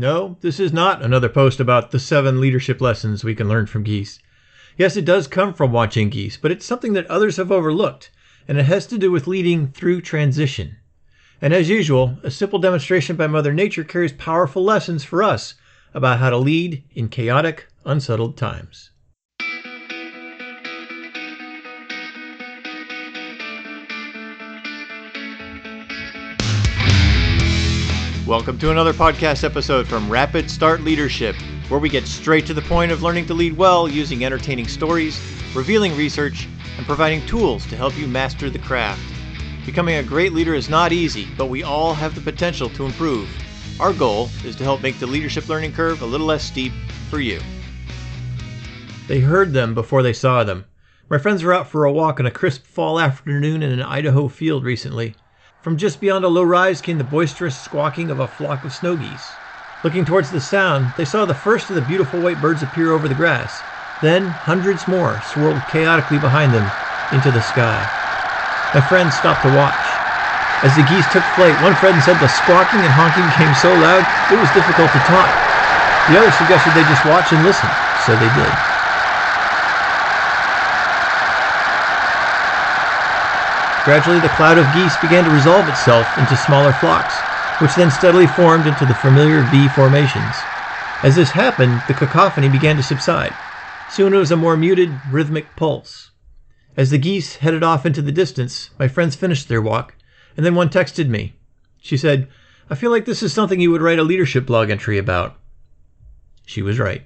No, this is not another post about the seven leadership lessons we can learn from geese. Yes, it does come from watching geese, but it's something that others have overlooked, and it has to do with leading through transition. And as usual, a simple demonstration by Mother Nature carries powerful lessons for us about how to lead in chaotic, unsettled times. Welcome to another podcast episode from Rapid Start Leadership, where we get straight to the point of learning to lead well using entertaining stories, revealing research, and providing tools to help you master the craft. Becoming a great leader is not easy, but we all have the potential to improve. Our goal is to help make the leadership learning curve a little less steep for you. They heard them before they saw them. My friends were out for a walk on a crisp fall afternoon in an Idaho field recently. From just beyond a low rise came the boisterous squawking of a flock of snow geese. Looking towards the sound, they saw the first of the beautiful white birds appear over the grass. Then hundreds more swirled chaotically behind them into the sky. My friends stopped to watch. As the geese took flight, one friend said the squawking and honking became so loud it was difficult to talk. The other suggested they just watch and listen, so they did. Gradually, the cloud of geese began to resolve itself into smaller flocks, which then steadily formed into the familiar V formations. As this happened, the cacophony began to subside. Soon it was a more muted, rhythmic pulse. As the geese headed off into the distance, my friends finished their walk, and then one texted me. She said, I feel like this is something you would write a leadership blog entry about. She was right.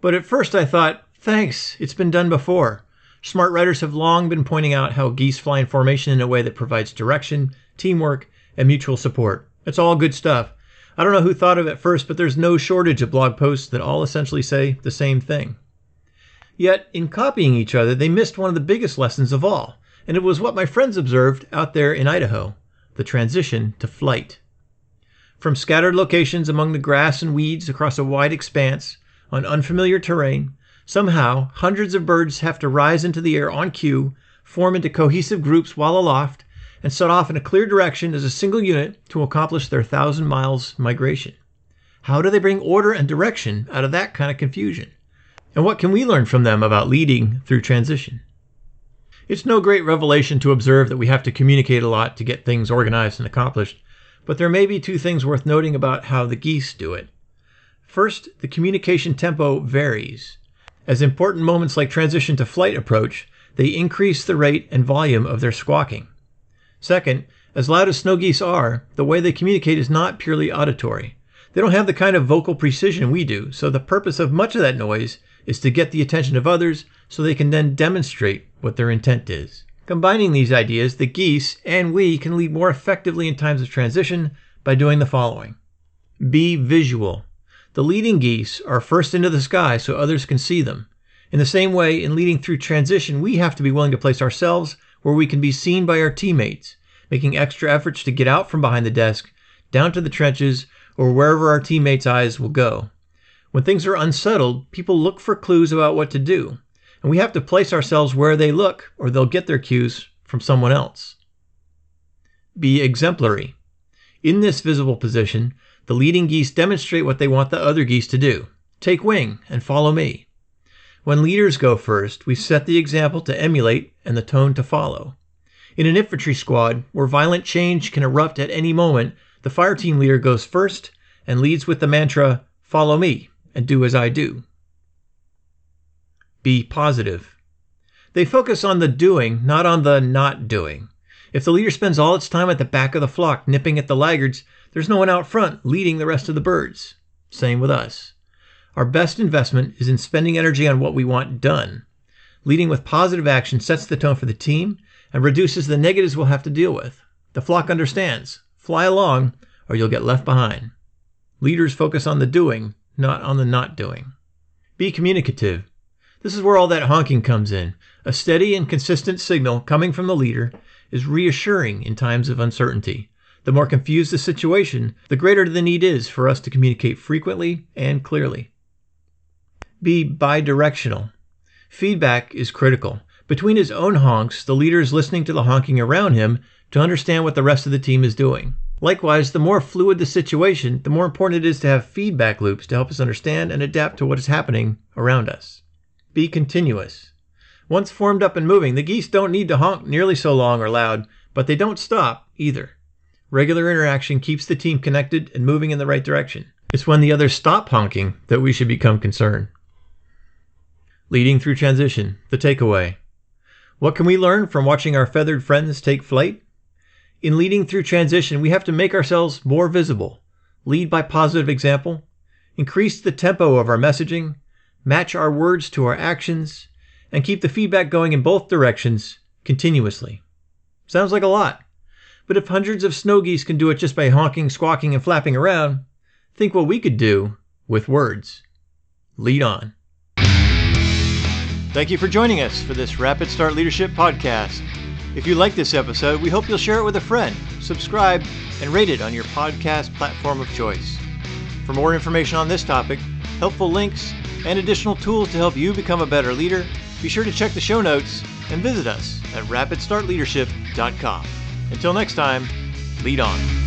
But at first I thought, thanks, it's been done before. Smart writers have long been pointing out how geese fly in formation in a way that provides direction, teamwork, and mutual support. It's all good stuff. I don't know who thought of it first, but there's no shortage of blog posts that all essentially say the same thing. Yet, in copying each other, they missed one of the biggest lessons of all, and it was what my friends observed out there in Idaho the transition to flight. From scattered locations among the grass and weeds across a wide expanse on unfamiliar terrain, Somehow, hundreds of birds have to rise into the air on cue, form into cohesive groups while aloft, and set off in a clear direction as a single unit to accomplish their thousand miles migration. How do they bring order and direction out of that kind of confusion? And what can we learn from them about leading through transition? It's no great revelation to observe that we have to communicate a lot to get things organized and accomplished, but there may be two things worth noting about how the geese do it. First, the communication tempo varies. As important moments like transition to flight approach, they increase the rate and volume of their squawking. Second, as loud as snow geese are, the way they communicate is not purely auditory. They don't have the kind of vocal precision we do, so the purpose of much of that noise is to get the attention of others so they can then demonstrate what their intent is. Combining these ideas, the geese and we can lead more effectively in times of transition by doing the following Be visual. The leading geese are first into the sky so others can see them. In the same way, in leading through transition, we have to be willing to place ourselves where we can be seen by our teammates, making extra efforts to get out from behind the desk, down to the trenches, or wherever our teammates' eyes will go. When things are unsettled, people look for clues about what to do, and we have to place ourselves where they look, or they'll get their cues from someone else. Be exemplary. In this visible position, the leading geese demonstrate what they want the other geese to do take wing and follow me. When leaders go first, we set the example to emulate and the tone to follow. In an infantry squad, where violent change can erupt at any moment, the fire team leader goes first and leads with the mantra, Follow me and do as I do. Be positive. They focus on the doing, not on the not doing. If the leader spends all its time at the back of the flock nipping at the laggards, there's no one out front leading the rest of the birds. Same with us. Our best investment is in spending energy on what we want done. Leading with positive action sets the tone for the team and reduces the negatives we'll have to deal with. The flock understands. Fly along, or you'll get left behind. Leaders focus on the doing, not on the not doing. Be communicative. This is where all that honking comes in. A steady and consistent signal coming from the leader is reassuring in times of uncertainty. The more confused the situation, the greater the need is for us to communicate frequently and clearly. Be bidirectional. Feedback is critical. Between his own honks, the leader is listening to the honking around him to understand what the rest of the team is doing. Likewise, the more fluid the situation, the more important it is to have feedback loops to help us understand and adapt to what is happening around us. Be continuous. Once formed up and moving, the geese don't need to honk nearly so long or loud, but they don't stop either. Regular interaction keeps the team connected and moving in the right direction. It's when the others stop honking that we should become concerned. Leading through transition, the takeaway. What can we learn from watching our feathered friends take flight? In leading through transition, we have to make ourselves more visible, lead by positive example, increase the tempo of our messaging, match our words to our actions, and keep the feedback going in both directions continuously. Sounds like a lot. But if hundreds of snow geese can do it just by honking, squawking, and flapping around, think what we could do with words. Lead on. Thank you for joining us for this Rapid Start Leadership podcast. If you like this episode, we hope you'll share it with a friend, subscribe, and rate it on your podcast platform of choice. For more information on this topic, helpful links, and additional tools to help you become a better leader, be sure to check the show notes and visit us at rapidstartleadership.com. Until next time, lead on.